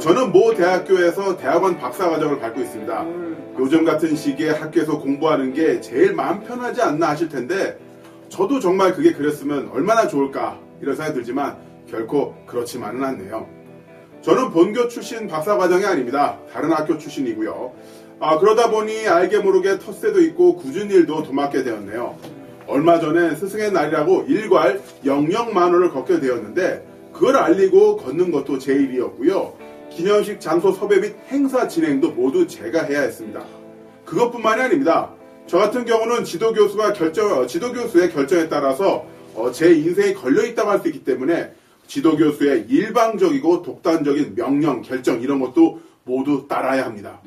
저는 모 대학교에서 대학원 박사과정을 밟고 있습니다. 요즘 같은 시기에 학교에서 공부하는 게 제일 마음 편하지 않나 하실 텐데 저도 정말 그게 그랬으면 얼마나 좋을까 이런 생각이 들지만 결코 그렇지만은 않네요. 저는 본교 출신 박사과정이 아닙니다. 다른 학교 출신이고요. 아, 그러다 보니 알게 모르게 텃세도 있고 굳은 일도 도맡게 되었네요. 얼마 전에 스승의 날이라고 일괄 영영만원을 걷게 되었는데 그걸 알리고 걷는 것도 제 일이었고요. 기념식 장소 섭외 및 행사 진행도 모두 제가 해야 했습니다. 그것뿐만이 아닙니다. 저 같은 경우는 지도 교수가 결정, 지도 교수의 결정에 따라서 어, 제 인생이 걸려 있다고 할 수 있기 때문에 지도 교수의 일방적이고 독단적인 명령, 결정 이런 것도 모두 따라야 합니다.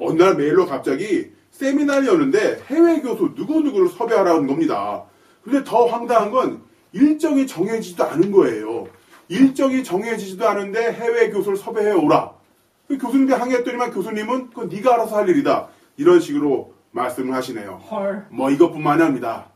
어느 날 메일로 갑자기 세미나를 여는데 해외 교수 누구누구를 섭외하라는 겁니다. 근데 더 황당한 건 일정이 정해지지도 않은 거예요. 일정이 정해지지도 않은데 해외 교수를 섭외해 오라. 그 교수님께 항의했더니만 교수님은 그건 네가 알아서 할 일이다. 이런 식으로 말씀을 하시네요. 헐. 뭐 이것뿐만이 아닙니다.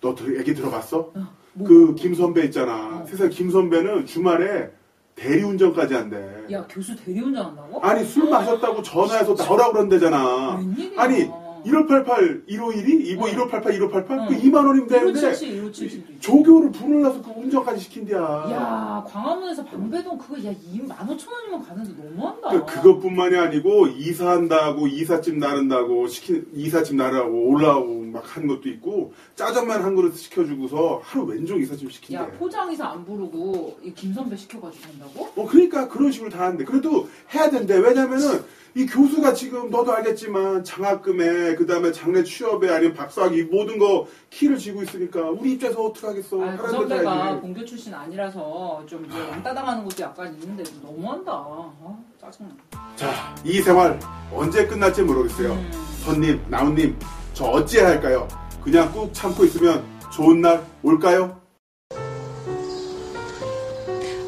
너 들- 얘기 들어봤어? 뭐. 그김 선배 있잖아. 세상 김 선배는 주말에 대리운전까지 한대. 야 교수 대리운전 한다고? 아니 술 마셨다고 전화해서 나오라고 그런대잖아. 웬일이야. 아니 1588 1512 이거 어. 1588 1588 어. 그 2만 원이면 되는데 1577, 1577. 조교를 부르려서 그 운전까지 시킨대야. 야 광화문에서 방배동 그거 야 15,000원이면 가는데 너무한다. 그, 그것뿐만이 아니고 이사한다고 이삿짐 나른다고 시킨 이삿짐 나르라고 올라오고 막 하는 것도 있고 짜장면 한 그릇 시켜주고서 하루 왼종 이삿짐 시킨대. 야 포장이사 안 부르고 이 김선배 시켜가지고 한다고? 어, 그러니까 그런 식으로 다 하는데. 그래도 해야 된대. 왜냐면은 이 교수가 지금 너도 알겠지만 장학금에, 그 다음에 장래 취업에, 아니면 박사학위, 모든 거 키를 쥐고 있으니까 우리 입장에서 어떻게 하겠어. 아, 그 선배가. 공교 출신 아니라서 좀 이제 양따당하는 것도 약간 있는데 너무한다. 아, 짜증나. 자, 이 생활 언제 끝날지 모르겠어요. 음. 선님, 나훈님, 저 어찌해야 할까요? 그냥 꾹 참고 있으면 좋은 날 올까요?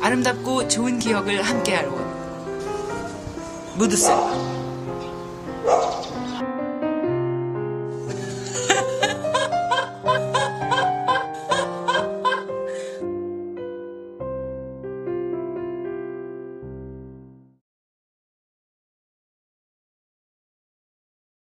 아름답고 좋은 기억을 함께하러 온 무드셀러